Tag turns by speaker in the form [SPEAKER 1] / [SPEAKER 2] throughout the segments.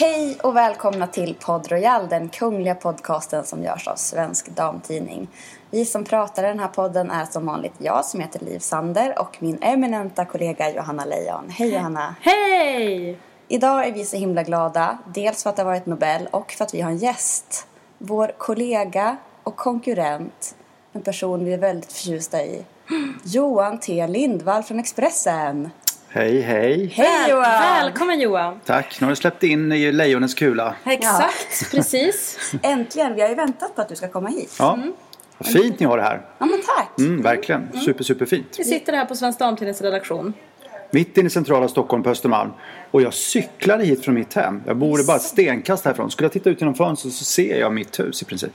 [SPEAKER 1] Hej och välkomna till Podd Royal, den kungliga podcasten som görs av Svensk Damtidning. Vi som pratar i den här podden är som vanligt jag som heter Liv Sander och min eminenta kollega Johanna Lejon. Hej Johanna!
[SPEAKER 2] Hej!
[SPEAKER 1] Idag är vi så himla glada, dels för att det har varit Nobel och för att vi har en gäst. Vår kollega och konkurrent, en person vi är väldigt förtjusta i. Johan T Lindvall från Expressen.
[SPEAKER 3] Hej, hej.
[SPEAKER 1] Hej Johan!
[SPEAKER 2] Välkommen Johan!
[SPEAKER 3] Tack. Nu har du släppt in i lejonens kula.
[SPEAKER 2] Exakt, precis.
[SPEAKER 1] Äntligen! Vi har ju väntat på att du ska komma hit.
[SPEAKER 3] Ja. Vad fint ni har det här.
[SPEAKER 1] Ja men tack!
[SPEAKER 3] Mm, verkligen. Super, super fint.
[SPEAKER 2] Vi sitter här på Svensk Damtidnings redaktion.
[SPEAKER 3] Mitt inne i centrala Stockholm på Östermalm. Och jag cyklade hit från mitt hem. Jag bor bara ett stenkast härifrån. Skulle jag titta ut genom fönstret så ser jag mitt hus i princip.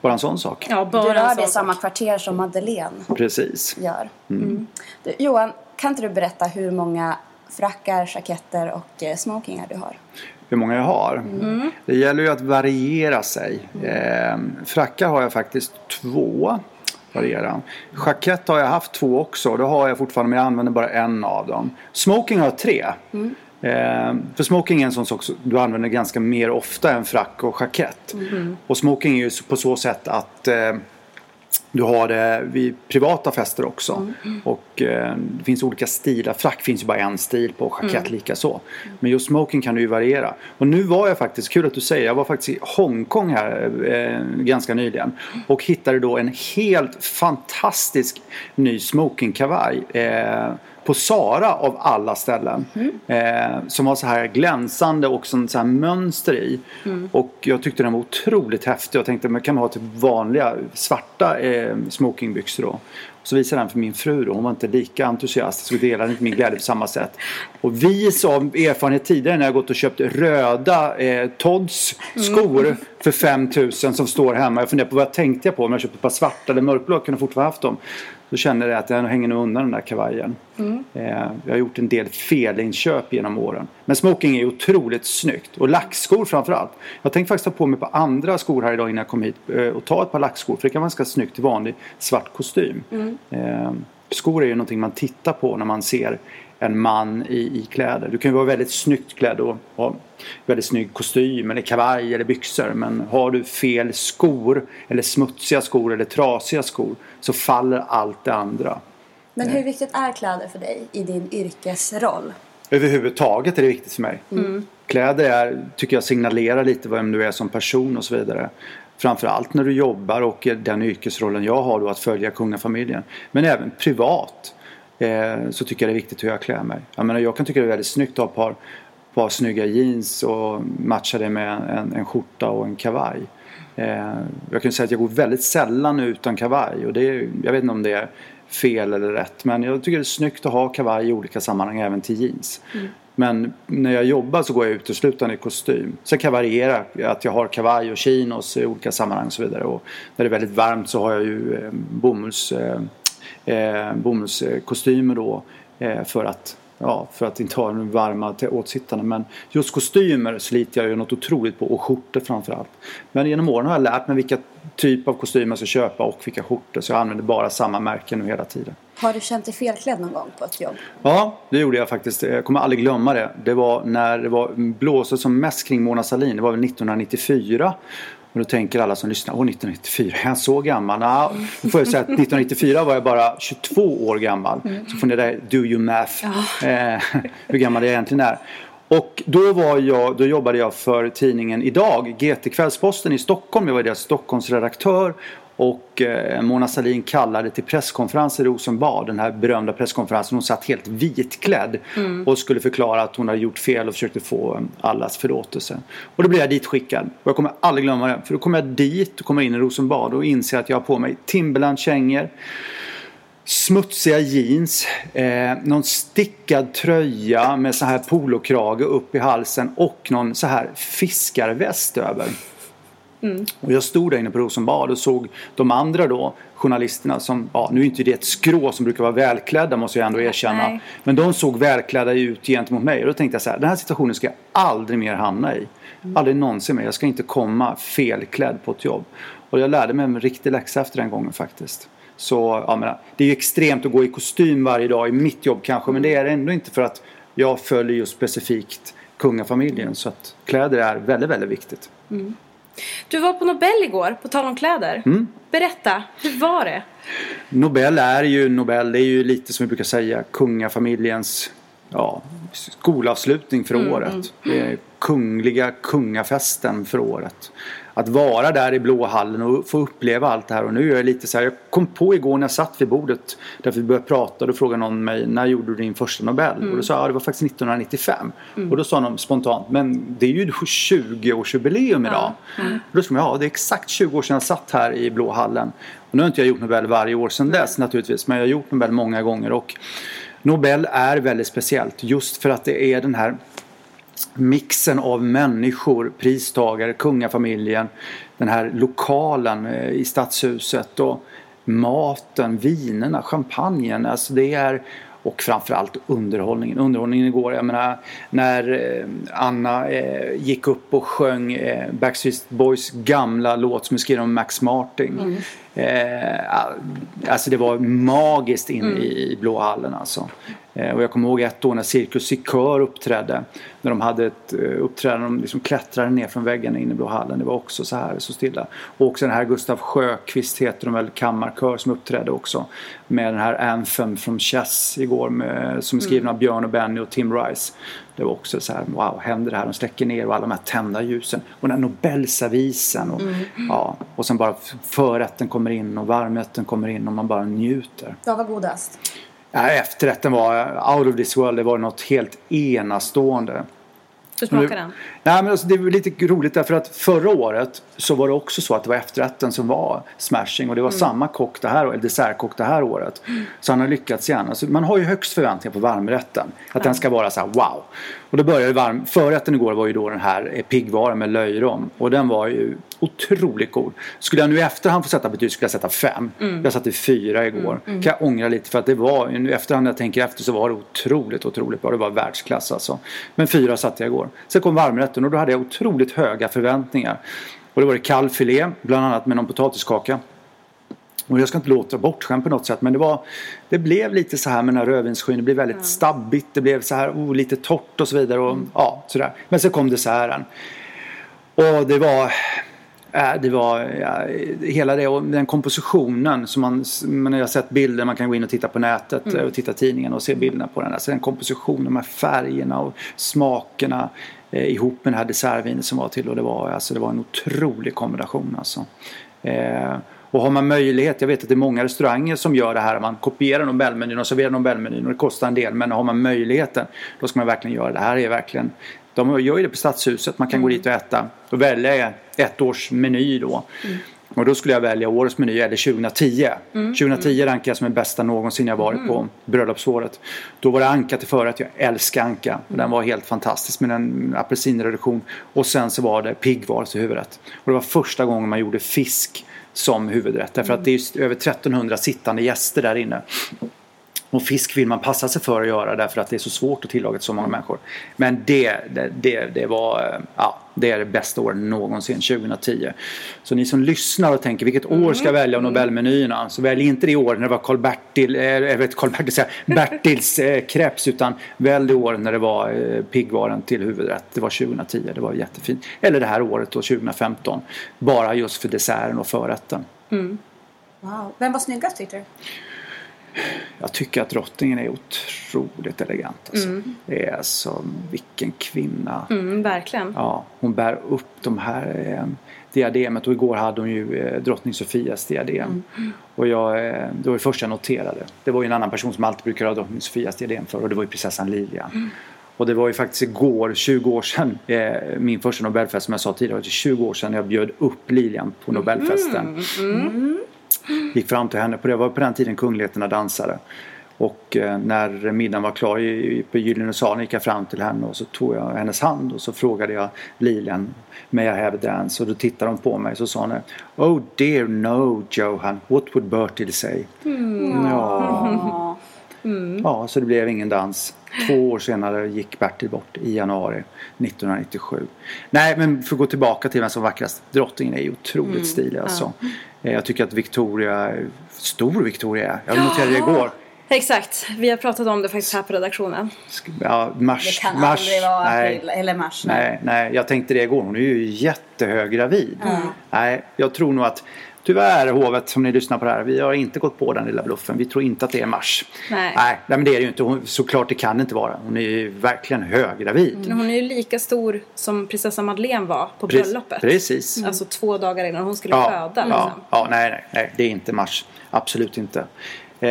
[SPEAKER 3] Bara en sån sak.
[SPEAKER 2] Ja,
[SPEAKER 1] Du
[SPEAKER 2] bara
[SPEAKER 1] rör
[SPEAKER 2] en
[SPEAKER 1] dig i samma kvarter som Madeleine
[SPEAKER 3] Precis.
[SPEAKER 1] gör. Mm. Du, Johan, kan inte du berätta hur många frackar, jacketter och eh, smokingar du har?
[SPEAKER 3] Hur många jag har. Det gäller ju att variera sig. Eh, frackar har jag faktiskt två. Variera. Jackett har jag haft två också. Det har jag fortfarande men jag använder bara en av dem. Smoking har jag tre. Eh, för smoking är en sån sak som du använder ganska mer ofta än frack och jackett. Och smoking är ju på så sätt att eh, du har det vid privata fester också. Och eh, det finns olika stilar. Frack finns ju bara en stil på, jackett lika så. Men just smoking kan du ju variera. Och nu var jag faktiskt, kul att du säger, jag var faktiskt i Hongkong här eh, ganska nyligen. Och hittade då en helt fantastisk ny smokingkavaj. Eh, på Sara av alla ställen. Eh, som var så här glänsande och som så här mönster i. Och jag tyckte den var otroligt häftig. Jag tänkte man kan ha typ vanliga svarta eh, smokingbyxor då. Så visade den för min fru då. Hon var inte lika entusiastisk och delade inte min glädje på samma sätt. Och vis av erfarenhet tidigare när jag gått och köpt röda eh, Todds skor för 5000 som står hemma. Jag funderar på vad jag tänkte jag på om jag köpte ett par svarta eller mörkblå. Jag kunde fortfarande haft dem. Då kände jag att jag hänger nog undan den där kavajen. Eh, jag har gjort en del felinköp genom åren. Men smoking är otroligt snyggt. Och lackskor framförallt. Jag tänkte faktiskt ta på mig på andra skor här idag innan jag kom hit. eh, Och ta ett par lackskor. För det kan vara ganska snyggt i vanlig svart kostym. Eh, skor är ju någonting man tittar på när man ser en man i, i kläder. Du kan ju vara väldigt snyggt klädd och ha väldigt snygg kostym eller kavaj eller byxor. Men har du fel skor eller smutsiga skor eller trasiga skor så faller allt det andra.
[SPEAKER 1] Men hur viktigt är kläder för dig i din yrkesroll?
[SPEAKER 3] Överhuvudtaget är det viktigt för mig. Kläder är, tycker jag signalerar lite vem du är som person och så vidare. Framförallt när du jobbar och den yrkesrollen jag har då att följa kungafamiljen. Men även privat eh, så tycker jag det är viktigt hur jag klär mig. Jag, menar, jag kan tycka det är väldigt snyggt att ha ett par, par snygga jeans och matcha det med en, en skjorta och en kavaj. Eh, jag kan säga att jag går väldigt sällan utan kavaj och det är, jag vet inte om det är fel eller rätt men jag tycker det är snyggt att ha kavaj i olika sammanhang även till jeans. Men när jag jobbar så går jag uteslutande i kostym. Sen kan jag variera att jag har kavaj och chinos i olika sammanhang och så vidare. Och när det är väldigt varmt så har jag ju eh, bomulls, eh, eh, bomullskostymer då eh, för att Ja, för att inte ha den varma till åtsittarna. Men just kostymer sliter jag ju något otroligt på och skjortor framförallt. Men genom åren har jag lärt mig vilka typ av kostymer jag ska köpa och vilka skjortor. Så jag använder bara samma märken nu hela tiden.
[SPEAKER 1] Har du känt dig felklädd någon gång på ett jobb?
[SPEAKER 3] Ja, det gjorde jag faktiskt. Jag kommer aldrig glömma det. Det var när det var blåsigt som mest kring Mona Sahlin. Det var väl 1994. Och då tänker alla som lyssnar, åh 1994, är jag så gammal? Nå, då får jag säga att 1994 var jag bara 22 år gammal. Så får ni där, do you math, eh, hur gammal jag egentligen är. Och då, var jag, då jobbade jag för tidningen Idag, GT Kvällsposten i Stockholm. Jag var deras Stockholmsredaktör. Och eh, Mona Sahlin kallade till presskonferens i Rosenbad, den här berömda presskonferensen. Hon satt helt vitklädd och skulle förklara att hon hade gjort fel och försökte få eh, allas förlåtelse. Och då blev jag ditskickad. Och jag kommer aldrig glömma det. För då kommer jag dit och kommer in i Rosenbad och inser att jag har på mig Timberland-kängor smutsiga jeans, eh, någon stickad tröja med så här polokrage upp i halsen och någon så här fiskarväst över. Och jag stod där inne på Rosenbad och såg de andra då journalisterna som, ja nu är inte det ett skrå som brukar vara välklädda måste jag ändå erkänna.
[SPEAKER 2] Nej.
[SPEAKER 3] Men de såg välklädda ut gentemot mig och då tänkte jag så här, den här situationen ska jag aldrig mer hamna i. Aldrig någonsin mer. Jag ska inte komma felklädd på ett jobb. Och jag lärde mig en riktig läxa efter den gången faktiskt. Så ja, men, det är ju extremt att gå i kostym varje dag i mitt jobb kanske men det är det ändå inte för att jag följer just specifikt kungafamiljen så att kläder är väldigt, väldigt viktigt.
[SPEAKER 2] Du var på Nobel igår, på tal om kläder.
[SPEAKER 3] Mm.
[SPEAKER 2] Berätta, hur var det?
[SPEAKER 3] Nobel är ju Nobel, det är ju lite som vi brukar säga kungafamiljens ja, skolavslutning för året. Det är kungliga kungafesten för året. Att vara där i Blåhallen och få uppleva allt det här och nu är jag lite så här, jag kom på igår när jag satt vid bordet därför vi började prata och då frågade någon mig när gjorde du din första Nobel? Och då sa jag, ja det var faktiskt 1995. Och då sa de spontant, men det är ju 20-årsjubileum idag. Och då sa de, ja det är exakt 20 år sedan jag satt här i Blåhallen. Och nu har inte jag gjort Nobel varje år sedan dess naturligtvis, men jag har gjort Nobel många gånger och Nobel är väldigt speciellt just för att det är den här mixen av människor, pristagare, kungafamiljen, den här lokalen eh, i stadshuset och maten, vinerna, champagnen. Alltså det är och framförallt underhållningen. Underhållningen igår, jag menar när eh, Anna eh, gick upp och sjöng eh, Backstreet Boys gamla låt som är skriven av Max Martin. Mm alltså det var magiskt in i, i Blåhallen alltså. Eh, och jag kommer ihåg ett år när Cirkus Sikör uppträdde. När de hade ett eh, uppträdande, de liksom klättrade ner från väggarna in i Blåhallen. Det var också så här så stilla. Och också den här Gustav Sjöqvist heter de väl, kammarkör som uppträdde också. Med den här Anthem från Chess igår med, som är skriven av Björn och Benny och Tim Rice. Det var också så här, wow, händer det här? De släcker ner och alla de här tända ljusen. Och den här Nobelservisen. Och, ja, och sen bara förrätten kommer in och varmrätten kommer in och man bara njuter.
[SPEAKER 1] Vad var godast?
[SPEAKER 3] Ja, efterrätten var out of this world. Det var något helt enastående.
[SPEAKER 2] Hur smakar den?
[SPEAKER 3] Nej, men alltså, det var lite roligt därför att förra året så var det också så att det var efterrätten som var smashing och det var samma kock det här eller dessertkock det här året. Så han har lyckats igen. Alltså, man har ju högst förväntningar på varmrätten. Att den ska vara så här wow. Och då började varm... Förrätten igår var ju då den här eh, piggvaran med löjrom. Och den var ju otroligt god. Skulle jag nu i efterhand få sätta betyg skulle jag sätta fem. Jag satte fyra igår. Kan jag ångra lite för att det var, nu i efterhand när jag tänker efter så var det otroligt, otroligt bra. Det var världsklass alltså. Men fyra satte jag igår. Sen kom varmrätten och då hade jag otroligt höga förväntningar. Och då var det kall filé, bland annat med någon potatiskaka. Och jag ska inte låta bortskämd på något sätt men det var Det blev lite så här med den här rödvinsskyn. Det blev väldigt stabbigt. Det blev så här oh, lite torrt och så vidare. Och, ja, sådär. Men så kom desserten. Och det var äh, det var ja, hela det och den kompositionen som man, man har sett bilder, man kan gå in och titta på nätet och titta tidningen och se bilderna på den. Alltså den kompositionen, de här färgerna och smakerna eh, ihop med det här dessertvinet som var till och det var, alltså, det var en otrolig kombination alltså. Eh, och har man möjlighet, jag vet att det är många restauranger som gör det här, man kopierar Nobelmenyn och serverar Nobelmenyn och det kostar en del men har man möjligheten då ska man verkligen göra det. Här är verkligen, de gör ju det på Stadshuset, man kan gå dit och äta och välja ett års meny då. Och då skulle jag välja årets meny eller 2010. 2010 rankar jag som den bästa någonsin jag varit på bröllopsåret. Då var det anka till förrätt. Jag älskar anka. Och den var helt fantastisk med en apelsinreduktion. Och sen så var det piggvar till huvudrätt. Och det var första gången man gjorde fisk som huvudrätt. Därför att det är över 1300 sittande gäster där inne. Och fisk vill man passa sig för att göra därför att det är så svårt att tillaga till så många människor. Men det, det, det, det var, ja, det är det bästa året någonsin, 2010. Så ni som lyssnar och tänker vilket år ska jag välja av Nobelmenyerna så välj inte det år när det var Karl-Bertil, eh, jag vet Karl-Bertil säger Bertils eh, kreps utan välj det år när det var eh, piggvaran till huvudrätt. Det var 2010, det var jättefint. Eller det här året då, 2015. Bara just för desserten och förrätten.
[SPEAKER 1] Wow. Vem var snyggast tyckte du?
[SPEAKER 3] Jag tycker att drottningen är otroligt elegant. Alltså. Det är alltså, vilken kvinna.
[SPEAKER 2] Mm, verkligen.
[SPEAKER 3] Ja, hon bär upp de här eh, diademet och igår hade hon ju eh, drottning Sofias diadem. Och jag, eh, det var det första jag noterade. Det var ju en annan person som alltid brukar ha drottning Sofias diadem för och det var ju prinsessan Lilian. Och det var ju faktiskt igår, 20 år sedan, eh, min första Nobelfest som jag sa tidigare, det var 20 år sedan jag bjöd upp Lilian på Nobelfesten. Gick fram till henne, på det var på den tiden kungligheterna dansade. Och eh, när middagen var klar på Gyllene salen gick jag fram till henne och så tog jag hennes hand och så frågade jag Lilian May I have a dance? Och då tittade hon på mig och så sa hon Oh dear no Johan, what would Bertil say? Ja. Ja, så det blev ingen dans. Två år senare gick Bertil bort i januari 1997. Nej, men för att gå tillbaka till vem som var vackrast. Drottningen är ju otroligt stilig alltså. Eh, Jag tycker att Victoria, stor Victoria är. Jag noterade det igår.
[SPEAKER 2] Exakt. Vi har pratat om det faktiskt här på redaktionen.
[SPEAKER 3] Ja, mars.
[SPEAKER 1] Det kan
[SPEAKER 3] mars,
[SPEAKER 1] aldrig vara
[SPEAKER 3] nej.
[SPEAKER 1] april eller mars.
[SPEAKER 3] Nej, nej, jag tänkte det igår. Hon är ju jättehög gravid. Nej, jag tror nog att Tyvärr hovet som ni lyssnar på det här. Vi har inte gått på den lilla bluffen. Vi tror inte att det är mars.
[SPEAKER 2] Nej.
[SPEAKER 3] Nej, men det är det ju inte. Hon, såklart det kan inte vara. Hon är ju verkligen höggravid.
[SPEAKER 2] Men hon är ju lika stor som prinsessa Madeleine var på bröllopet.
[SPEAKER 3] Precis.
[SPEAKER 2] Alltså två dagar innan hon skulle
[SPEAKER 3] Ja,
[SPEAKER 2] föda.
[SPEAKER 3] ja,
[SPEAKER 2] Liksom.
[SPEAKER 3] ja, nej, nej, nej, det är inte mars. Absolut inte. Eh,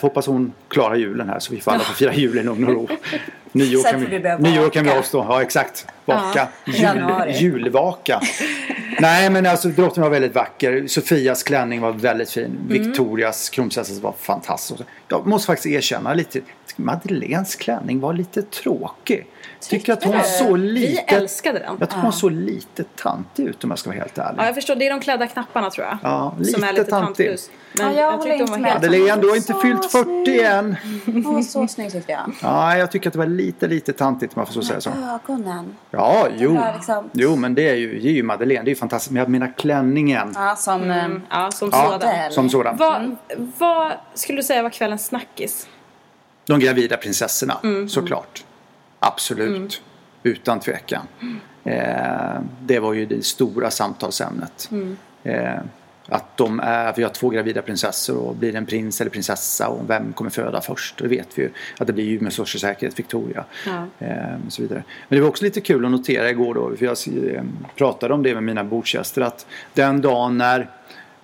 [SPEAKER 3] får hoppas hon klarar julen här så vi får alla få fira jul i lugn och ro. Nyår kan vi,
[SPEAKER 1] börja
[SPEAKER 3] nyår kan vi avstå. Ja, exakt. Vaka. Jul,
[SPEAKER 1] Januari.
[SPEAKER 3] julvaka. Nej, men alltså drottningen var väldigt vacker. Sofias klänning var väldigt fin.
[SPEAKER 1] Mm.
[SPEAKER 3] Victorias kronprinsessa var fantastisk. Jag måste faktiskt erkänna lite. Madeleines klänning var lite tråkig. Tycker att hon så
[SPEAKER 2] Vi
[SPEAKER 3] lite...
[SPEAKER 2] älskade den.
[SPEAKER 3] Jag tycker hon såg lite tantig ut om jag ska vara helt ärlig.
[SPEAKER 2] Ja, jag förstår. Det är de klädda knapparna tror jag.
[SPEAKER 3] Ja,
[SPEAKER 2] som
[SPEAKER 3] lite
[SPEAKER 2] är lite
[SPEAKER 3] tantig.
[SPEAKER 2] Men
[SPEAKER 1] Ja, jag
[SPEAKER 2] jag,
[SPEAKER 1] håller
[SPEAKER 2] tyckte hon
[SPEAKER 1] inte
[SPEAKER 2] var
[SPEAKER 1] med.
[SPEAKER 2] helt...
[SPEAKER 3] Madeleine, du har inte fyllt 40
[SPEAKER 1] snygg.
[SPEAKER 3] än.
[SPEAKER 1] Hon var så snygg tyckte jag.
[SPEAKER 3] Ja, jag tycker att det var lite, lite tantigt om man får så säga så.
[SPEAKER 1] Ögonen.
[SPEAKER 3] Ja, jo.
[SPEAKER 1] liksom-
[SPEAKER 3] Jo, men det är ju, det är ju Madeleine. Det är ju fantastiskt. Men jag menar klänningen.
[SPEAKER 1] Ja, som...
[SPEAKER 2] Mm, ja, som
[SPEAKER 3] Ja,
[SPEAKER 2] sådan.
[SPEAKER 3] Som sådan.
[SPEAKER 2] Vad, vad skulle du säga var kvällens snackis?
[SPEAKER 3] De gravida prinsessorna,
[SPEAKER 2] Mm.
[SPEAKER 3] såklart. Absolut. Utan tvekan. Eh, det var ju det stora samtalsämnet.
[SPEAKER 2] Mm.
[SPEAKER 3] Eh, att de är, vi har två gravida prinsessor och blir det en prins eller prinsessa och vem kommer föda först? Det vet vi ju att det blir ju med största säkerhet Victoria.
[SPEAKER 2] Ja.
[SPEAKER 3] Eh, och så vidare. Men det var också lite kul att notera igår då, för jag eh, pratade om det med mina bordsgäster att den dagen när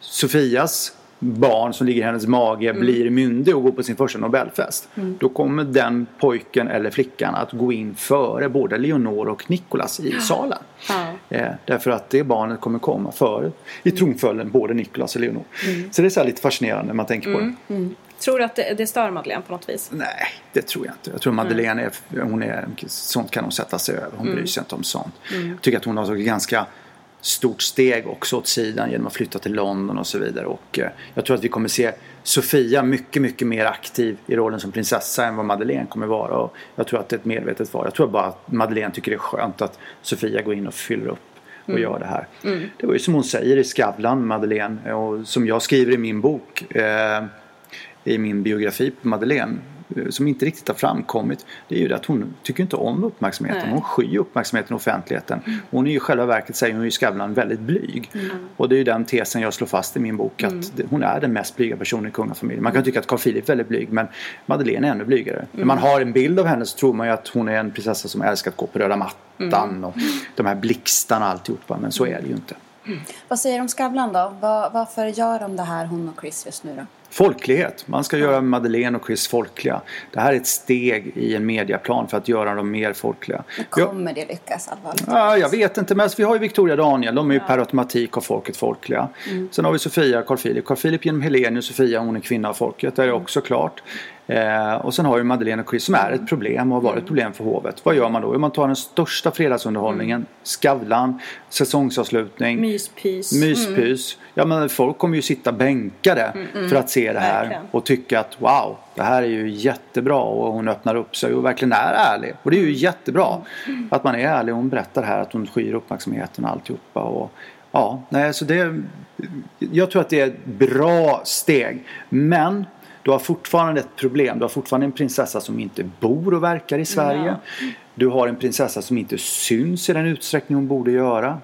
[SPEAKER 3] Sofias barn som ligger i hennes mage
[SPEAKER 2] Mm.
[SPEAKER 3] blir myndig och går på sin första Nobelfest. Då kommer den pojken eller flickan att gå in före både Leonor och Nicolas i salen.
[SPEAKER 2] Ja.
[SPEAKER 3] Eh, därför att det barnet kommer komma före i tronföljden både Nicolas och Leonor. Så det är så lite fascinerande när man tänker på det.
[SPEAKER 2] Tror du att det, det stör Madeleine på något vis?
[SPEAKER 3] Nej, det tror jag inte. Jag tror Madeleine är, hon är, sånt kan hon sätta sig över. Hon bryr sig inte om sånt. Jag tycker att hon har ganska stort steg också åt sidan genom att flytta till London och så vidare. Och eh, jag tror att vi kommer se Sofia mycket, mycket mer aktiv i rollen som prinsessa än vad Madeleine kommer vara. Och jag tror att det är ett medvetet val. Jag tror bara att Madeleine tycker det är skönt att Sofia går in och fyller upp och gör det här. Det var ju som hon säger i Skavlan, Madeleine, och som jag skriver i min bok. Eh, i min biografi på Madeleine som inte riktigt har framkommit det är ju det att hon tycker inte om uppmärksamheten.
[SPEAKER 2] Nej.
[SPEAKER 3] Hon skyr uppmärksamheten i offentligheten. Hon är ju i själva verket, säger hon ju i Skavlan, väldigt blyg. Och det är ju den tesen jag slår fast i min bok att det- hon är den mest blyga personen i kungafamiljen. Man kan tycka att Carl Philip är väldigt blyg men Madeleine är ännu blygare. När man har en bild av henne så tror man ju att hon är en prinsessa som älskar att gå på röda mattan och de här blixtarna och alltihopa. Men så är det ju inte.
[SPEAKER 1] Vad säger du om Skavlan då? Var, varför gör de det här, hon och Chris just nu då?
[SPEAKER 3] Folklighet. Man ska göra Madeleine och Chris folkliga. Det här är ett steg i en mediaplan för att göra dem mer folkliga. Ja,
[SPEAKER 1] Kommer det lyckas allvarligt?
[SPEAKER 3] ja, jag vet inte, men alltså, vi har ju Victoria och Daniel. De är ju per automatik av folket folkliga. Sen har vi Sofia och Carl Philip. Carl Philip genom Helene och Sofia, hon är kvinna av folket. Det är också klart. Eh, och sen har vi Madeleine och Chris som är ett problem och har varit ett problem för hovet. Vad gör man då? Jo, man tar den största fredagsunderhållningen, Skavlan, säsongsavslutning.
[SPEAKER 2] Myspys.
[SPEAKER 3] Myspys. Ja men folk kommer ju sitta bänkade för att se det här
[SPEAKER 2] Verkligen.
[SPEAKER 3] och tycka att wow, det här är ju jättebra och hon öppnar upp sig och verkligen är ärlig. Och det är ju jättebra att man är ärlig och hon berättar här att hon skyr uppmärksamheten och alltihopa. Och, ja, nej, så det, jag tror att det är ett bra steg. Men du har fortfarande ett problem. Du har fortfarande en prinsessa som inte bor och verkar i Sverige. Du har en prinsessa som inte syns i den utsträckning hon borde göra.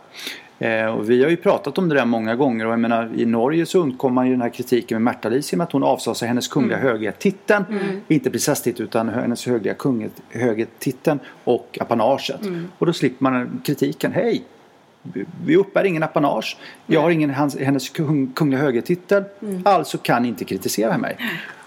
[SPEAKER 3] Eh, och vi har ju pratat om det där många gånger och jag menar i Norge så undkom man ju den här kritiken med Märta-Lis med att hon avsade sig hennes kungliga mm. höghetiteln. Mm. Inte prinsesstiteln utan hennes högliga höghetiteln och apanaget. Mm. Och då slipper man kritiken. Hej! Vi uppbär ingen apanage. Jag har ingen hennes kungliga högertitel. Mm. Alltså kan inte kritisera mig.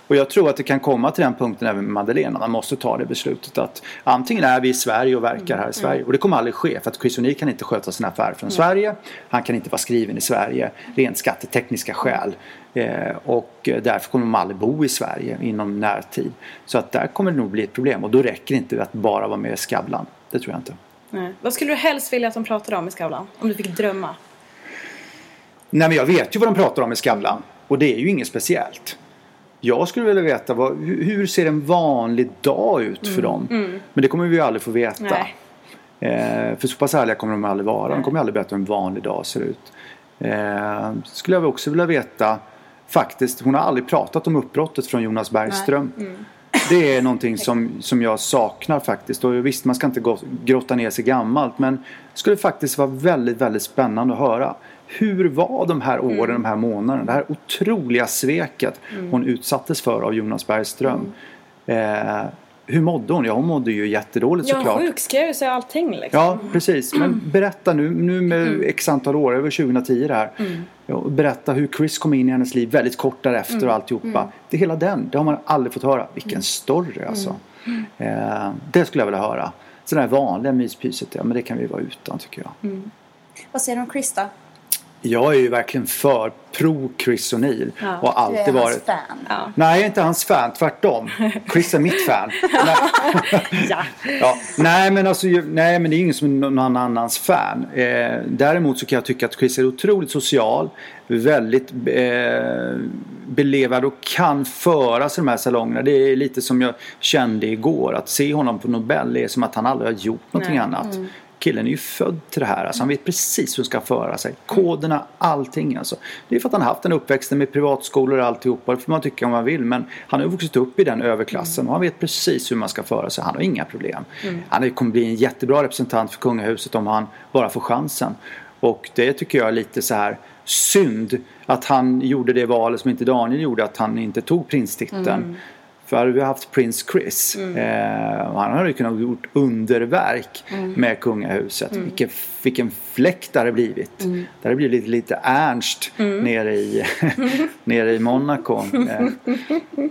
[SPEAKER 3] Och jag tror att det kan komma till den punkten även med Madeleine. Man måste ta det beslutet att antingen är vi i Sverige och verkar här i Sverige. Och det kommer aldrig ske för att O'Neill kan inte sköta sina affärer från Sverige. Han kan inte vara skriven i Sverige. Rent skattetekniska skäl. Eh, och därför kommer de aldrig bo i Sverige inom närtid. Så att där kommer det nog bli ett problem. Och då räcker det inte att bara vara med i Skavlan. Det tror jag inte.
[SPEAKER 2] Nej. Vad skulle du helst vilja att de pratade om i Skavlan? Om du fick drömma?
[SPEAKER 3] Nej men jag vet ju vad de pratar om i Skavlan. Och det är ju inget speciellt. Jag skulle vilja veta vad, hur ser en vanlig dag ut för mm. dem? Mm. Men det kommer vi ju aldrig få veta. Eh, för så pass ärliga kommer de aldrig vara. De kommer aldrig berätta hur en vanlig dag ser ut. Eh, skulle jag också vilja veta faktiskt, hon har aldrig pratat om uppbrottet från Jonas Bergström. Mm. Det är någonting som, som jag saknar faktiskt. Och visst, man ska inte grotta ner sig gammalt. Men det skulle faktiskt vara väldigt, väldigt spännande att höra. Hur var de här åren, mm. de här månaderna? Det här otroliga sveket mm. hon utsattes för av Jonas Bergström. Mm. Eh, hur mådde hon? Ja, hon mådde ju jättedåligt
[SPEAKER 2] ja,
[SPEAKER 3] såklart.
[SPEAKER 2] Ja, sjukskrev sig allting liksom.
[SPEAKER 3] Ja, precis. Men mm. berätta nu, nu med mm. x antal år, över 2010 det här. Mm. Ja, berätta hur Chris kom in i hennes liv väldigt kort därefter mm. och alltihopa. Mm. Det hela den, det har man aldrig fått höra. Vilken mm. story alltså. Mm. Eh, det skulle jag vilja höra. Så det här vanliga myspyset, ja men det kan vi vara utan tycker jag.
[SPEAKER 1] Vad säger du om Chris då?
[SPEAKER 3] Jag är ju verkligen för pro Chris O'Neill. Ja, och alltid du är varit...
[SPEAKER 1] hans fan. Ja.
[SPEAKER 3] Nej, jag är inte hans fan. Tvärtom. Chris är mitt fan. ja. ja. Nej, men alltså, nej, men det är ingen som är någon annans fan. Eh, däremot så kan jag tycka att Chris är otroligt social. Väldigt eh, belevad och kan föra sig de här salongerna. Det är lite som jag kände igår. Att se honom på Nobel är som att han aldrig har gjort någonting nej. annat. Mm killen är ju född till det här. Alltså, han vet precis hur han ska föra sig. Koderna, allting alltså. Det är för att han har haft den uppväxten med privatskolor och alltihopa. Det får man tycka om man vill. Men han har vuxit upp i den överklassen och han vet precis hur man ska föra sig. Han har inga problem. Mm. Han kommer bli en jättebra representant för kungahuset om han bara får chansen. Och det tycker jag är lite så här synd att han gjorde det valet som inte Daniel gjorde. Att han inte tog prinstiteln. Mm. För hade vi haft Prince Chris, mm. eh, han hade kunnat gjort underverk mm. med kungahuset. Mm. Vilken, vilken fläkt det hade blivit. Mm. Det hade blivit lite Ernst mm. nere, i, nere i Monaco. Eh,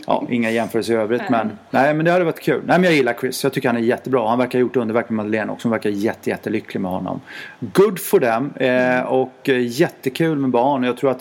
[SPEAKER 3] ja, inga jämförelser i övrigt men, nej, men det hade varit kul. Nej, men jag gillar Chris, jag tycker han är jättebra. Han verkar ha gjort underverk med Madeleine också. Hon verkar jätte, jättelycklig med honom. Good for them eh, och eh, jättekul med barn. Jag tror att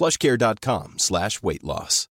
[SPEAKER 4] plushcare.com slash weight loss.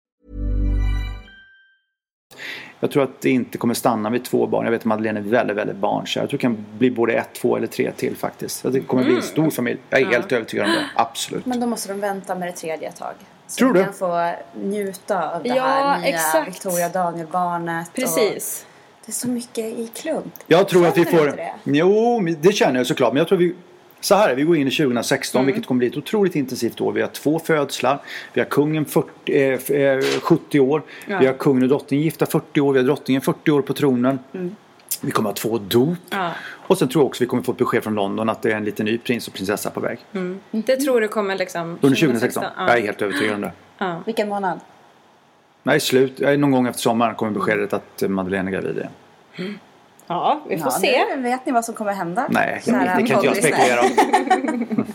[SPEAKER 3] Jag tror att det inte kommer stanna vid två barn. Jag vet att Madeleine är väldigt, väldigt barnkär. Jag tror det kan bli både ett, två eller tre till faktiskt. Det kommer mm. bli en mm. stor familj. Jag är ja. helt övertygad om det. Absolut.
[SPEAKER 1] Men då måste de vänta med det tredje ett tag. Så
[SPEAKER 3] tror
[SPEAKER 1] du? kan få njuta av det ja, här nya exakt. Victoria Daniel-barnet.
[SPEAKER 2] Precis.
[SPEAKER 1] Och det är så mycket i klump.
[SPEAKER 3] Jag tror känner att vi får... Det? Jo, det känner jag såklart. Men jag tror vi så här, vi går in i 2016 mm. vilket kommer bli ett otroligt intensivt år. Vi har två födslar. Vi har kungen 40, eh, 70 eh, år. Ja. Vi har kungen och drottningen gifta 40 år. Vi har drottningen 40 år på tronen. Mm. Vi kommer att ha två dop. Ja. Och sen tror jag också vi kommer få ett besked från London att det är en liten ny prins och prinsessa på väg.
[SPEAKER 2] Mm. Det tror du kommer liksom
[SPEAKER 3] Under 2016? 2016. Ja. Jag är helt övertygad om det.
[SPEAKER 1] Ja. Vilken månad?
[SPEAKER 3] Nej, slut. Någon gång efter sommaren kommer beskedet att Madeleine är gravid igen. Mm.
[SPEAKER 2] Ja, vi får
[SPEAKER 1] Ja,
[SPEAKER 2] se.
[SPEAKER 1] nu vet ni vad som kommer hända.
[SPEAKER 3] Nej, det
[SPEAKER 1] Kära
[SPEAKER 3] kan inte jag spekulera om.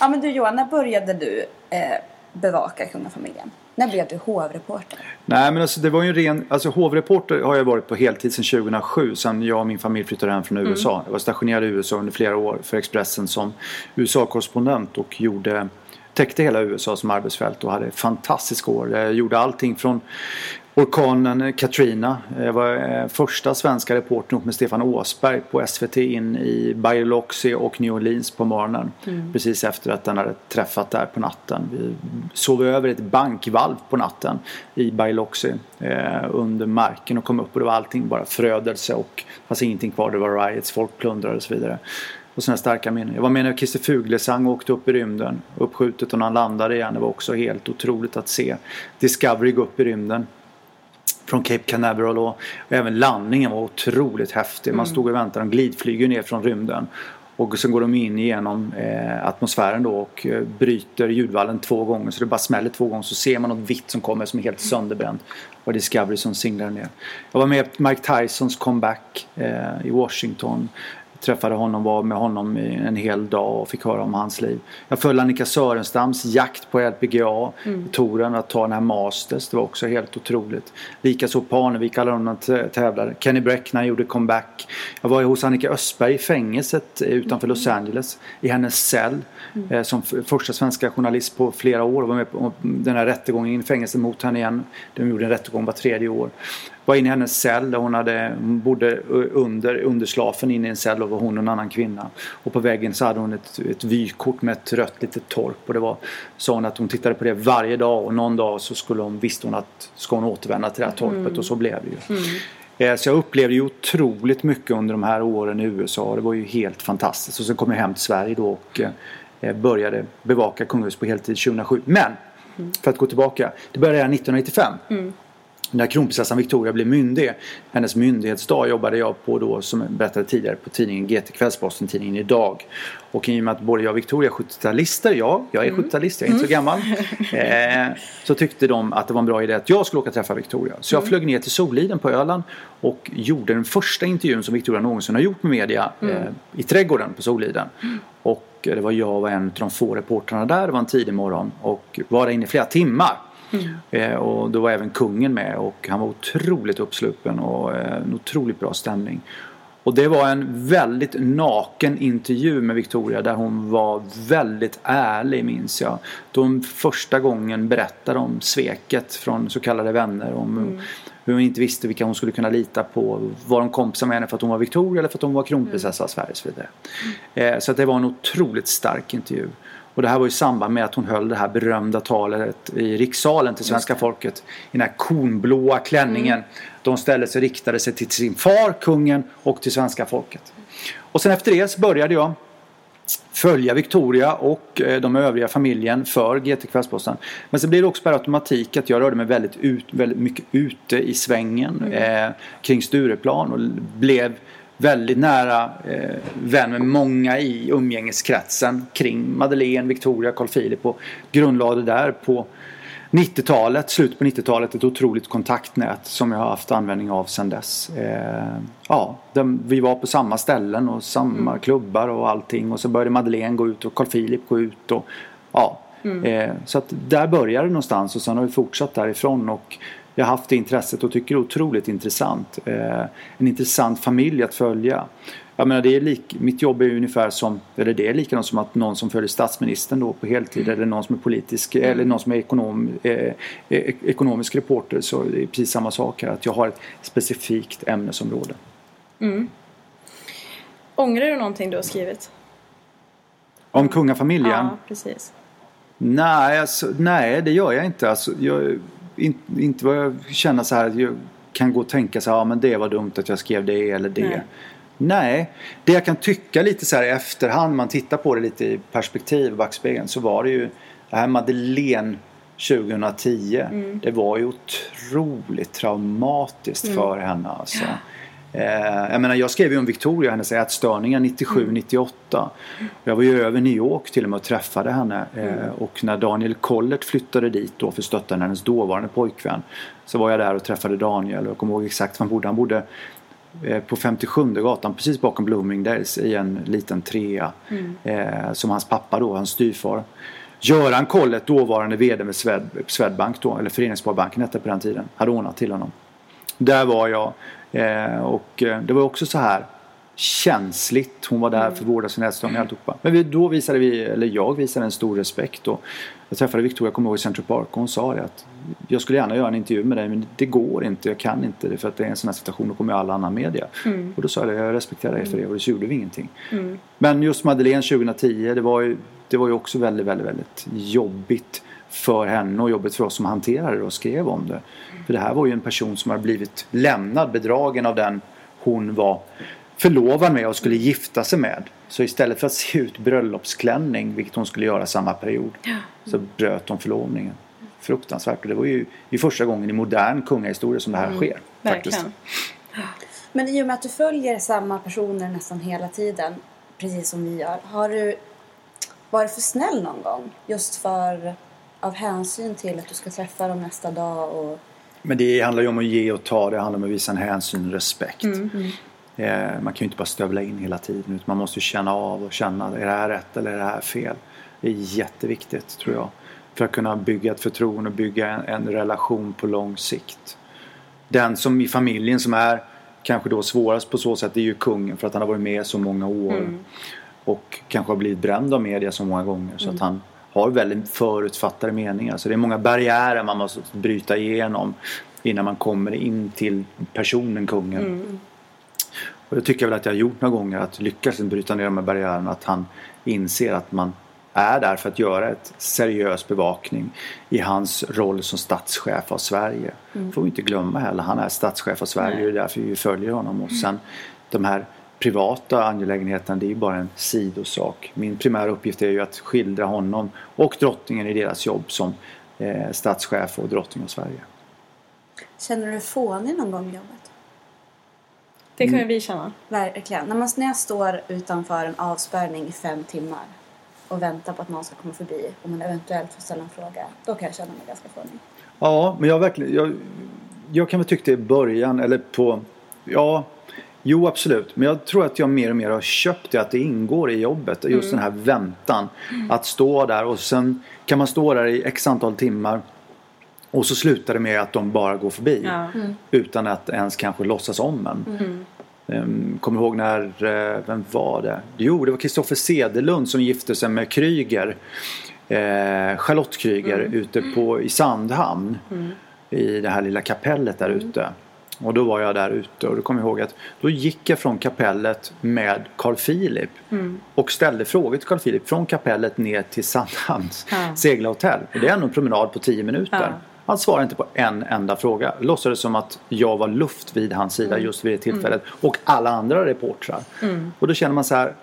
[SPEAKER 1] Ja men du Johan, när började du eh, bevaka kungafamiljen? När blev du hovreporter?
[SPEAKER 3] Nej men alltså det var ju en ren, alltså hovreporter har jag varit på heltid sedan 2007 sedan jag och min familj flyttade hem från USA. Jag var stationerad i USA under flera år för Expressen som USA-korrespondent och gjorde täckte hela USA som arbetsfält och hade fantastiska år. Jag gjorde allting från orkanen Katrina. Jag var eh, första svenska reportern ihop med Stefan Åsberg på SVT in i Biloxi och New Orleans på morgonen. Precis efter att den hade träffat där på natten. Vi sov över ett bankvalv på natten i Biloxi eh, under marken och kom upp och det var allting bara förödelse och det fanns ingenting kvar. Det var riots, folk plundrade och så vidare. Och sådana starka minnen. Jag var med när Christer Fuglesang åkte upp i rymden. Uppskjutet och när han landade igen. Det var också helt otroligt att se Discovery gå upp i rymden från Cape Canaveral och, och även landningen var otroligt häftig. Man stod och väntade. De glidflyger ner från rymden. Och sen går de in genom eh, atmosfären då och eh, bryter ljudvallen två gånger. Så det bara smäller två gånger så ser man något vitt som kommer som är helt sönderbränt. Och Discovery som singlar ner. Jag var med på Mike Tysons comeback eh, i Washington. Träffade honom, var med honom en hel dag och fick höra om hans liv. Jag följde Annika Sörenstams jakt på LPGA, touren att ta den här Masters. Det var också helt otroligt. Likaså Parnevik, alla de tävlade. Kenny Bräckner gjorde comeback. Jag var hos Annika Östberg i fängelset utanför Los Angeles. I hennes cell. Eh, som första svenska journalist på flera år. Var med på den här rättegången i fängelset mot henne igen. De gjorde en rättegång var tredje år var inne i hennes cell där hon, hade, hon bodde under, under slafen inne i en cell och var hon och en annan kvinna. Och på väggen så hade hon ett, ett vykort med ett rött litet torp och det var sa hon att hon tittade på det varje dag och någon dag så skulle hon, visste hon att ska hon återvända till det här torpet och så blev det ju. Eh, Så jag upplevde ju otroligt mycket under de här åren i USA. Det var ju helt fantastiskt. Och sen kom jag hem till Sverige då och eh, började bevaka kungahuset på heltid 2007. Men, för att gå tillbaka. Det började redan 1995. När kronprinsessan Victoria blev myndig, hennes myndighetsdag jobbade jag på då som jag berättade tidigare på tidningen GT Kvällsposten, tidningen Idag. Och i och med att både jag och Victoria är 70-talister, ja, jag är 70-talist, jag är inte så gammal. Eh, så tyckte de att det var en bra idé att jag skulle åka och träffa Victoria. Så jag flög ner till Soliden på Öland och gjorde den första intervjun som Victoria någonsin har gjort med media eh, i trädgården på Soliden. Och eh, det var jag och en av de få reportrarna där, det var en tidig morgon och var där inne i flera timmar. Eh, och då var även kungen med och han var otroligt uppsluppen och eh, en otroligt bra stämning. Och det var en väldigt naken intervju med Victoria där hon var väldigt ärlig minns jag. Då hon första gången berättade om sveket från så kallade vänner. Om hur hon inte visste vilka hon skulle kunna lita på. Var de kompisar med henne för att hon var Victoria eller för att hon var kronprinsessa av Sverige och så vidare. Eh, så att det var en otroligt stark intervju. Och det här var i samband med att hon höll det här berömda talet i rikssalen till svenska folket. I den här kornblåa klänningen. De ställde sig riktade sig till sin far, kungen och till svenska folket. Och sen efter det så började jag följa Victoria och eh, de övriga familjen för GT Kvällsposten. Men så blev det också per automatik att jag rörde mig väldigt, ut, väldigt mycket ute i svängen eh, kring Stureplan och blev väldigt nära eh, vän med många i umgängeskretsen kring Madeleine, Victoria, Carl Philip och grundlade där på 90-talet, slutet på 90-talet ett otroligt kontaktnät som jag har haft användning av sedan dess. Eh, ja, de, vi var på samma ställen och samma klubbar och allting och så började Madeleine gå ut och Carl Philip gå ut och ja. Eh, så att där började det någonstans och sen har vi fortsatt därifrån och jag har haft det intresset och tycker det är otroligt intressant. Eh, en intressant familj att följa. Jag menar, det är lik, mitt jobb är ungefär som, eller det är likadant som att någon som följer statsministern då på heltid eller någon som är politisk eller någon som är ekonom, eh, eh, ekonomisk reporter så det är precis samma sak här. Att jag har ett specifikt ämnesområde.
[SPEAKER 2] Ångrar du någonting du har skrivit?
[SPEAKER 3] Om kungafamiljen?
[SPEAKER 2] Ja, precis.
[SPEAKER 3] Nej, alltså, nej, det gör jag inte. Alltså, jag, in, inte vad jag känner så här att jag kan gå och tänka så här, ja men det var dumt att jag skrev det eller det.
[SPEAKER 2] Nej.
[SPEAKER 3] Nej. det jag kan tycka lite så här i efterhand, man tittar på det lite i perspektiv, backspegeln, så var det ju det här Madeleine 2010. Det var ju otroligt traumatiskt för henne alltså. Eh, jag menar jag skrev ju om Victoria, hennes ätstörningar 97-98. Jag var ju över New York till och med och träffade henne. Eh, och när Daniel Kollert flyttade dit då för att stötta hennes dåvarande pojkvän. Så var jag där och träffade Daniel och jag kommer ihåg exakt var han bodde. Han bodde eh, på 57 gatan precis bakom Bloomingdales i en liten trea eh, som hans pappa då, hans styvfar. Göran Kollet, dåvarande VD med Swed, Swedbank då, eller Föreningssparbanken hette på den tiden, hade ordnat till honom. Där var jag eh, och eh, det var också så här känsligt. Hon var där för att vårda sin hästung och alltihopa. Men vi, då visade vi, eller jag visade en stor respekt och jag träffade Victoria, jag kommer ihåg i Central Park och hon sa det att jag skulle gärna göra en intervju med dig men det går inte, jag kan inte det för att det är en sån här situation, då kommer ju all annan media. Och då sa jag det, jag respekterar dig för det och så gjorde vi ingenting. Men just Madeleine 2010, det var ju, det var ju också väldigt, väldigt, väldigt jobbigt för henne och jobbigt för oss som hanterade det och skrev om det. För det här var ju en person som hade blivit lämnad, bedragen av den hon var förlovad med och skulle gifta sig med. Så istället för att se ut bröllopsklänning, vilket hon skulle göra samma period, så bröt hon förlovningen. Fruktansvärt. Och det var ju i första gången i modern kungahistoria som det här sker. Faktiskt.
[SPEAKER 2] Verkligen.
[SPEAKER 1] Men i och med att du följer samma personer nästan hela tiden, precis som vi gör, har du varit för snäll någon gång? Just för av hänsyn till att du ska träffa dem nästa dag och...
[SPEAKER 3] Men det handlar ju om att ge och ta. Det handlar om att visa en hänsyn och respekt. Eh, man kan ju inte bara stövla in hela tiden. Utan man måste ju känna av och känna. Är det här rätt eller är det här fel? Det är jätteviktigt tror jag. För att kunna bygga ett förtroende och bygga en, en relation på lång sikt. Den som i familjen som är kanske då svårast på så sätt är ju kungen. För att han har varit med så många år. Och kanske har blivit bränd av media så många gånger. Så att han har väldigt förutfattade meningar. Så det är många barriärer man måste bryta igenom. Innan man kommer in till personen kungen. Och det tycker jag väl att jag har gjort några gånger. Att lyckas bryta ner de här barriärerna. Att han inser att man är där för att göra ett seriös bevakning i hans roll som statschef av Sverige. Får vi inte glömma heller. Han är statschef av Sverige. Det är därför vi följer honom. Och sen de här privata angelägenheterna det är ju bara en sidosak. Min primära uppgift är ju att skildra honom och drottningen i deras jobb som eh, statschef och drottning av Sverige.
[SPEAKER 1] Känner du dig fånig någon gång i jobbet?
[SPEAKER 2] Det kan ju vi känna.
[SPEAKER 1] Verkligen. När, man, när jag står utanför en avspärrning i fem timmar och väntar på att någon ska komma förbi och man eventuellt får ställa en fråga, då kan jag känna mig ganska fånig.
[SPEAKER 3] Ja, men jag verkligen... Jag, jag kan väl tycka det i början eller på... Ja, jo absolut. Men jag tror att jag mer och mer har köpt det att det ingår i jobbet. Just den här väntan. Att stå där och sen kan man stå där i x antal timmar. Och så slutar det med att de bara går förbi.
[SPEAKER 2] Ja.
[SPEAKER 3] Utan att ens kanske låtsas om en. Um, kommer ihåg när, eh, vem var det? Jo, det var Kristoffer Sedelund som gifte sig med Kryger. Eh, Charlotte Kryger ute på, i Sandhamn. I det här lilla kapellet där ute. Och då var jag där ute och då kommer jag ihåg att då gick jag från kapellet med Carl Philip och ställde frågor till Carl Philip från kapellet ner till Sandhamns
[SPEAKER 2] Ja.
[SPEAKER 3] seglahotell. Och det är ändå en promenad på 10 minuter.
[SPEAKER 2] Ja.
[SPEAKER 3] Han svarade inte på en enda fråga. Låtsades som att jag var luft vid hans sida just vid det tillfället. Och alla andra reportrar. Och då känner man så här.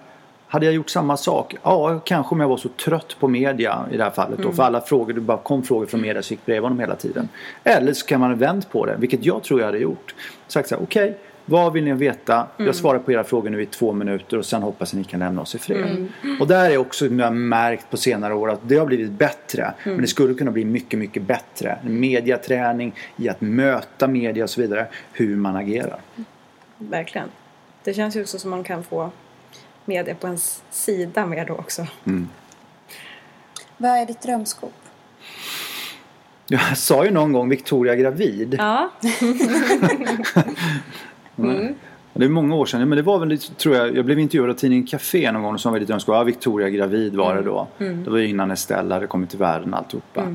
[SPEAKER 3] Hade jag gjort samma sak? Ja, kanske om jag var så trött på media i det här fallet. Då, för alla frågor, det bara kom frågor från media så gick bredvid honom hela tiden. Eller så kan man ha vänt på det, vilket jag tror jag hade gjort. Sagt så här, okej, vad vill ni veta? Jag svarar på era frågor nu i två minuter och sen hoppas jag ni kan lämna oss i fred. Och där är också jag har märkt på senare år att det har blivit bättre. Men det skulle kunna bli mycket, mycket bättre. Mediaträning i att möta media och så vidare. Hur man agerar.
[SPEAKER 2] Verkligen. Det känns ju också som man kan få media på ens sida mer då också.
[SPEAKER 1] Vad är ditt drömskop?
[SPEAKER 3] Jag sa ju någon gång Victoria gravid.
[SPEAKER 2] Ja.
[SPEAKER 3] Det är många år sedan, men det var väl tror jag, jag blev intervjuad av tidningen Café någon gång och sa väldigt önskvärt, ja Victoria gravid var det då. Det var ju innan Estelle hade kommit till världen alltihopa. Eh,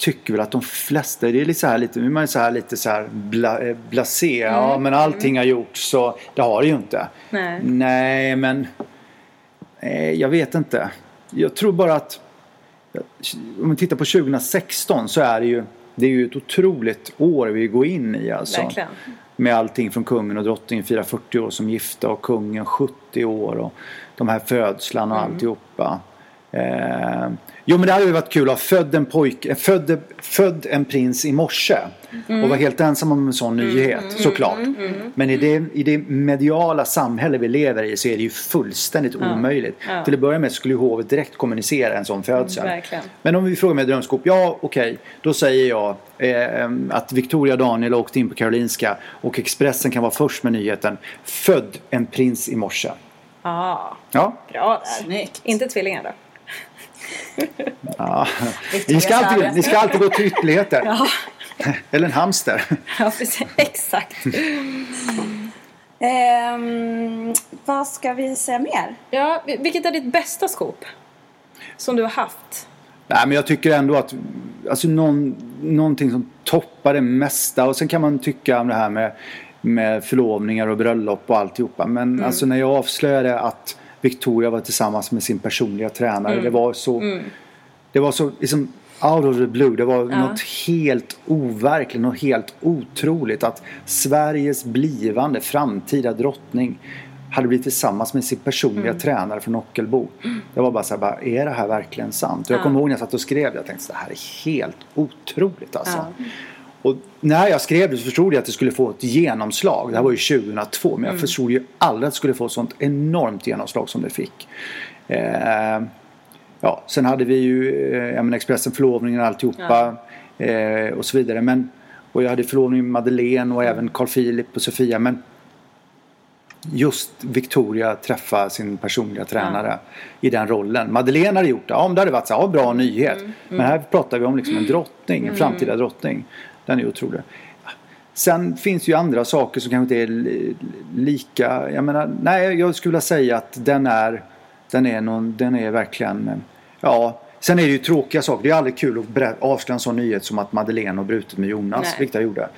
[SPEAKER 3] Tycker väl att de flesta, det är lite så här lite, man är så här lite så här bla, eh, blasé, ja men allting har gjorts så det har det ju inte.
[SPEAKER 2] Nej.
[SPEAKER 3] Nej men, eh, jag vet inte. Jag tror bara att om man tittar på 2016 så är det ju det är ju ett otroligt år vi går in i alltså.
[SPEAKER 2] Verkligen.
[SPEAKER 3] Med allting från kungen och drottningen firar 40 år som gifta och kungen 70 år och de här födslarna och alltihopa. Eh, jo men det hade ju varit kul att ha född en pojke, född, född en prins i morse. Och vara helt ensam om en sån nyhet såklart. Men i det, i det mediala samhälle vi lever i så är det ju fullständigt omöjligt.
[SPEAKER 2] Ja.
[SPEAKER 3] Till att börja med skulle ju hovet direkt kommunicera en sån födsel. Men om vi frågar med drömskop, ja okej, då säger jag eh, att Victoria Daniel åkte in på Karolinska och Expressen kan vara först med nyheten. Född en prins i morse.
[SPEAKER 2] Ja,
[SPEAKER 3] Ja,
[SPEAKER 2] bra där.
[SPEAKER 1] Snyggt.
[SPEAKER 2] Inte tvillingar då?
[SPEAKER 3] Ja. Ni, ska alltid, ni ska alltid gå till ytterligheter.
[SPEAKER 2] Ja,
[SPEAKER 3] Eller en hamster.
[SPEAKER 2] ja precis. Exakt.
[SPEAKER 1] Ehm, vad ska vi säga mer?
[SPEAKER 2] Ja, vilket är ditt bästa skop? Som du har haft?
[SPEAKER 3] Nej men jag tycker ändå att alltså någon, någonting som toppar det mesta och sen kan man tycka om det här med, med förlovningar och bröllop och alltihopa. Men alltså när jag avslöjade att Victoria var tillsammans med sin personliga tränare. Det var så Det var så liksom out of the blue. Det var något helt overkligt, något helt otroligt att Sveriges blivande framtida drottning hade blivit tillsammans med sin personliga tränare från Ockelbo. Det var bara så här, bara, är det här verkligen sant? Och jag kommer ihåg när jag satt och skrev jag tänkte det här är helt otroligt alltså. Och när jag skrev det så förstod jag att det skulle få ett genomslag. Det här var ju 2002 men jag förstod ju aldrig att det skulle få ett sånt enormt genomslag som det fick. Eh, ja, sen hade vi ju eh, menar, Expressen förlovningen och alltihopa eh, och så vidare. Men, och jag hade förlovning med Madeleine och även Carl Philip och Sofia. Men just Victoria träffa sin personliga tränare i den rollen. Madeleine hade gjort det. Ja, om det hade varit så här, ja, bra nyhet. Men här pratar vi om liksom en drottning, en framtida drottning. Den är otrolig. Sen finns ju andra saker som kanske inte är li- lika. Jag menar, nej, jag skulle vilja säga att den är, den är, någon, den är verkligen, ja. Sen är det ju tråkiga saker. Det är aldrig kul att avslöja en sån nyhet som att Madeleine har brutit med Jonas,
[SPEAKER 2] Nej.
[SPEAKER 3] vilket jag gjorde.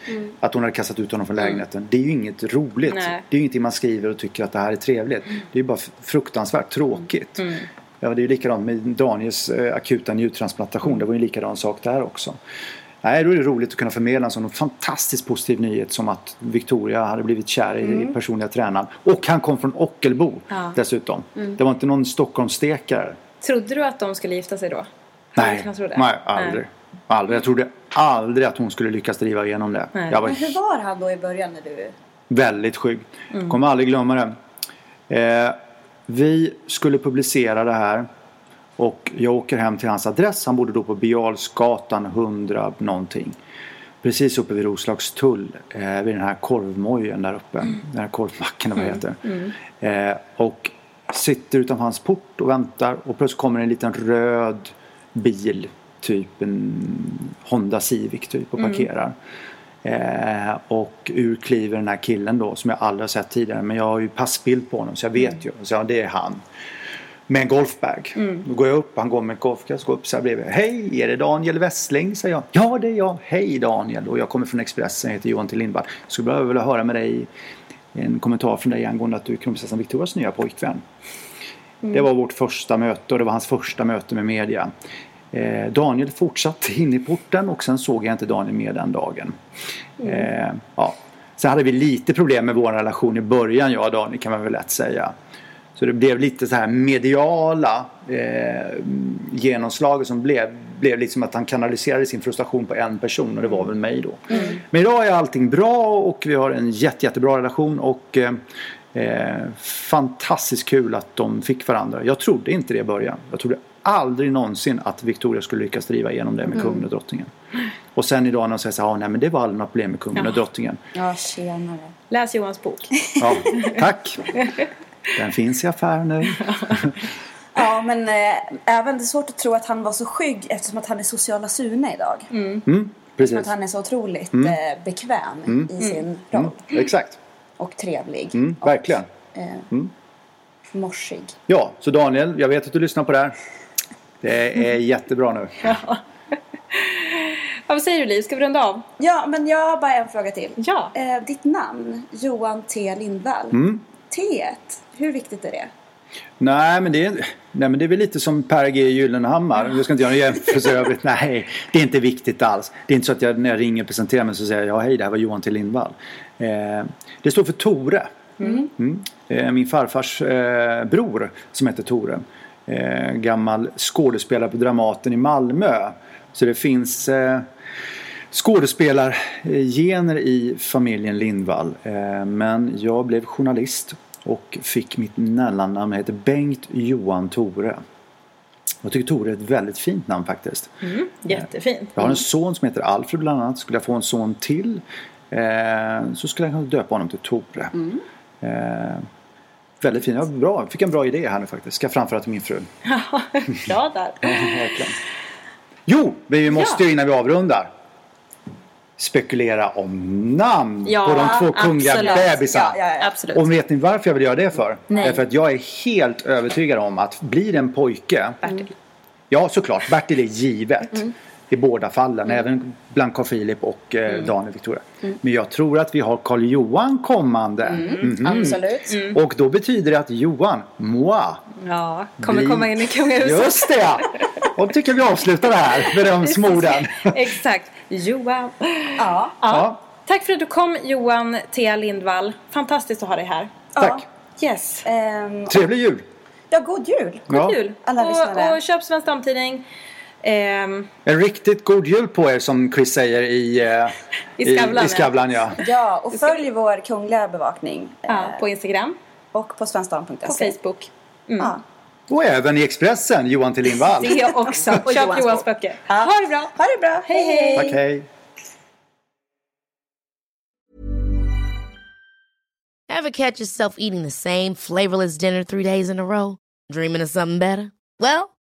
[SPEAKER 3] Att hon hade kastat ut honom från lägenheten. Det är ju inget roligt.
[SPEAKER 2] Nej.
[SPEAKER 3] Det är ju ingenting man skriver och tycker att det här är trevligt. Det är ju bara fruktansvärt tråkigt. Ja, det är ju likadant med Daniels eh, akuta njurtransplantation. Det var ju en likadan sak där också. Nej, då är det roligt att kunna förmedla en sån fantastiskt positiv nyhet som att Victoria hade blivit kär i, i personliga tränaren. Och han kom från Ockelbo
[SPEAKER 2] Ja.
[SPEAKER 3] dessutom. Det var inte någon Stockholmsstekare.
[SPEAKER 2] Trodde du att de skulle gifta sig då?
[SPEAKER 3] Nej,
[SPEAKER 2] Jag tror det.
[SPEAKER 3] nej aldrig. aldrig. Jag trodde aldrig att hon skulle lyckas driva igenom det.
[SPEAKER 2] Nej.
[SPEAKER 3] Jag var
[SPEAKER 1] Men hur var han då i början när du...
[SPEAKER 3] Väldigt skygg. Kommer aldrig glömma det. Eh, vi skulle publicera det här. Och jag åker hem till hans adress. Han bodde då på Bialsgatan 100 någonting. Precis uppe vid Roslagstull. Eh, vid den här korvmojen där uppe. Den här korvmacken eller vad det heter. Eh, och sitter utanför hans port och väntar. Och plötsligt kommer en liten röd bil. Typ en Honda Civic typ och parkerar. Eh, och ur kliver den här killen då som jag aldrig har sett tidigare. Men jag har ju passbild på honom så jag vet ju. Så ja, det är han. Med en golfbag. Då går jag upp, han går med golfkast, går upp så här bredvid. Hej, är det Daniel Westling? säger jag. Ja, det är jag. Hej Daniel. Och jag kommer från Expressen, jag heter Johan T Lindvall. Jag skulle bara vilja höra med dig en kommentar från dig angående att du är kronprinsessan Victorias nya pojkvän. Det var vårt första möte och det var hans första möte med media. Eh, Daniel fortsatte in i porten och sen såg jag inte Daniel mer den dagen. Eh, ja. Sen hade vi lite problem med vår relation i början, jag och Daniel kan man väl lätt säga. Så det blev lite så här mediala eh, genomslag som blev, blev liksom att han kanaliserade sin frustration på en person och det var väl mig då. Men idag är allting bra och vi har en jätte, jättebra relation och eh, eh, fantastiskt kul att de fick varandra. Jag trodde inte det i början. Jag trodde aldrig någonsin att Victoria skulle lyckas driva igenom det med kungen och drottningen. Och sen idag när de säger så här, ah, nej men det var aldrig något problem med kungen och drottningen.
[SPEAKER 1] Ja, tjenare.
[SPEAKER 2] Läs Johans bok.
[SPEAKER 3] Ja, tack. Den finns i affären nu.
[SPEAKER 1] Ja, men eh, även det är svårt att tro att han var så skygg eftersom att han är sociala Sune idag.
[SPEAKER 3] Mm,
[SPEAKER 1] Som
[SPEAKER 3] precis.
[SPEAKER 1] att han är så otroligt eh, bekväm i sin roll.
[SPEAKER 3] Mm, exakt.
[SPEAKER 1] Och trevlig.
[SPEAKER 3] Mm,
[SPEAKER 1] och,
[SPEAKER 3] verkligen.
[SPEAKER 1] Eh, Morsig.
[SPEAKER 3] Ja, så Daniel, jag vet att du lyssnar på det här. Det är jättebra nu.
[SPEAKER 2] Ja, vad säger du Liv? Ska vi runda av?
[SPEAKER 1] Ja, men jag har bara en fråga till.
[SPEAKER 2] Ja.
[SPEAKER 1] Eh, ditt namn, Johan T Lindvall.
[SPEAKER 3] Mm.
[SPEAKER 1] T, hur viktigt är det?
[SPEAKER 3] Nej men, det är, nej, men det är väl lite som Per G Gyllenhammar. Jag ska inte göra en jämförelse övrigt. Nej, det är inte viktigt alls. Det är inte så att jag när jag ringer och presenterar mig så säger jag ja hej det här var Johan T Lindvall. Eh, det står för Tore. Mm. Eh, min farfars eh, bror som heter Tore. eh, gammal skådespelare på Dramaten i Malmö. Så det finns eh, skådespelargener i familjen Lindvall. Eh, men jag blev journalist och fick mitt mellannamn. Jag heter Bengt Johan Tore. Jag tycker Tore är ett väldigt fint namn faktiskt.
[SPEAKER 2] Mm, jättefint.
[SPEAKER 3] Jag har en son som heter Alfred bland annat. Skulle jag få en son till eh, så skulle jag kunna döpa honom till Tore.
[SPEAKER 2] Mm.
[SPEAKER 3] Eh, väldigt fin. Ja, bra. Fick en bra idé här nu faktiskt. Ska jag framföra till min fru.
[SPEAKER 2] Bra där.
[SPEAKER 3] Verkligen. Jo, vi måste
[SPEAKER 2] Ja.
[SPEAKER 3] ju innan vi avrundar spekulera om namn
[SPEAKER 2] Ja,
[SPEAKER 3] på de två kungliga
[SPEAKER 2] absolut.
[SPEAKER 3] bebisarna.
[SPEAKER 1] Ja, ja.
[SPEAKER 3] Och vet ni varför jag vill göra det för?
[SPEAKER 1] Nej.
[SPEAKER 3] Därför att jag är helt övertygad om att blir det en pojke
[SPEAKER 2] Bertil.
[SPEAKER 3] Ja, såklart. Bertil är givet.
[SPEAKER 2] Mm.
[SPEAKER 3] I båda fallen. Även bland Carl Philip och eh,
[SPEAKER 2] Mm.
[SPEAKER 3] Daniel Victoria. Men jag tror att vi har Karl Johan kommande.
[SPEAKER 2] Mm.
[SPEAKER 3] Mhm.
[SPEAKER 1] Absolut.
[SPEAKER 3] Och då betyder det att Johan, moi,
[SPEAKER 2] Ja, kommer
[SPEAKER 3] blir-
[SPEAKER 2] komma in i kungahuset.
[SPEAKER 3] Just det! ja. Och då tycker vi avslutar det här med de små orden.
[SPEAKER 2] Exakt. Johan.
[SPEAKER 1] Ja.
[SPEAKER 3] Ja,
[SPEAKER 2] Tack för att du kom Johan T Lindvall. Fantastiskt att ha dig här.
[SPEAKER 3] tack.
[SPEAKER 2] Yes.
[SPEAKER 1] Ehm,
[SPEAKER 3] Trevlig jul!
[SPEAKER 1] ja, god jul.
[SPEAKER 3] Ja.
[SPEAKER 2] Kul.
[SPEAKER 1] Alla lyssnare.
[SPEAKER 2] Och, och köp Svensk Damtidning. Ehm,
[SPEAKER 3] En riktigt god jul på er som Chris säger i, eh,
[SPEAKER 2] I Skavlan,
[SPEAKER 3] I, i Skavlan ja.
[SPEAKER 1] Ja, och följ vår kungliga bevakning.
[SPEAKER 2] ja,
[SPEAKER 1] eh,
[SPEAKER 2] på Instagram.
[SPEAKER 1] och på svenskdam.se.
[SPEAKER 2] På Facebook.
[SPEAKER 1] Ja.
[SPEAKER 3] Och även i Expressen, Johan till Lindvall.
[SPEAKER 2] Det också.
[SPEAKER 1] Och
[SPEAKER 2] Köp
[SPEAKER 1] Johans
[SPEAKER 2] Johans böcker.
[SPEAKER 1] Ja.
[SPEAKER 2] Ha det bra.
[SPEAKER 1] Ha det bra.
[SPEAKER 2] Hej, hej.
[SPEAKER 3] Tack, hej.
[SPEAKER 5] Ever catch yourself eating the same flavorless dinner three days in a row? Dreaming of something better? Well,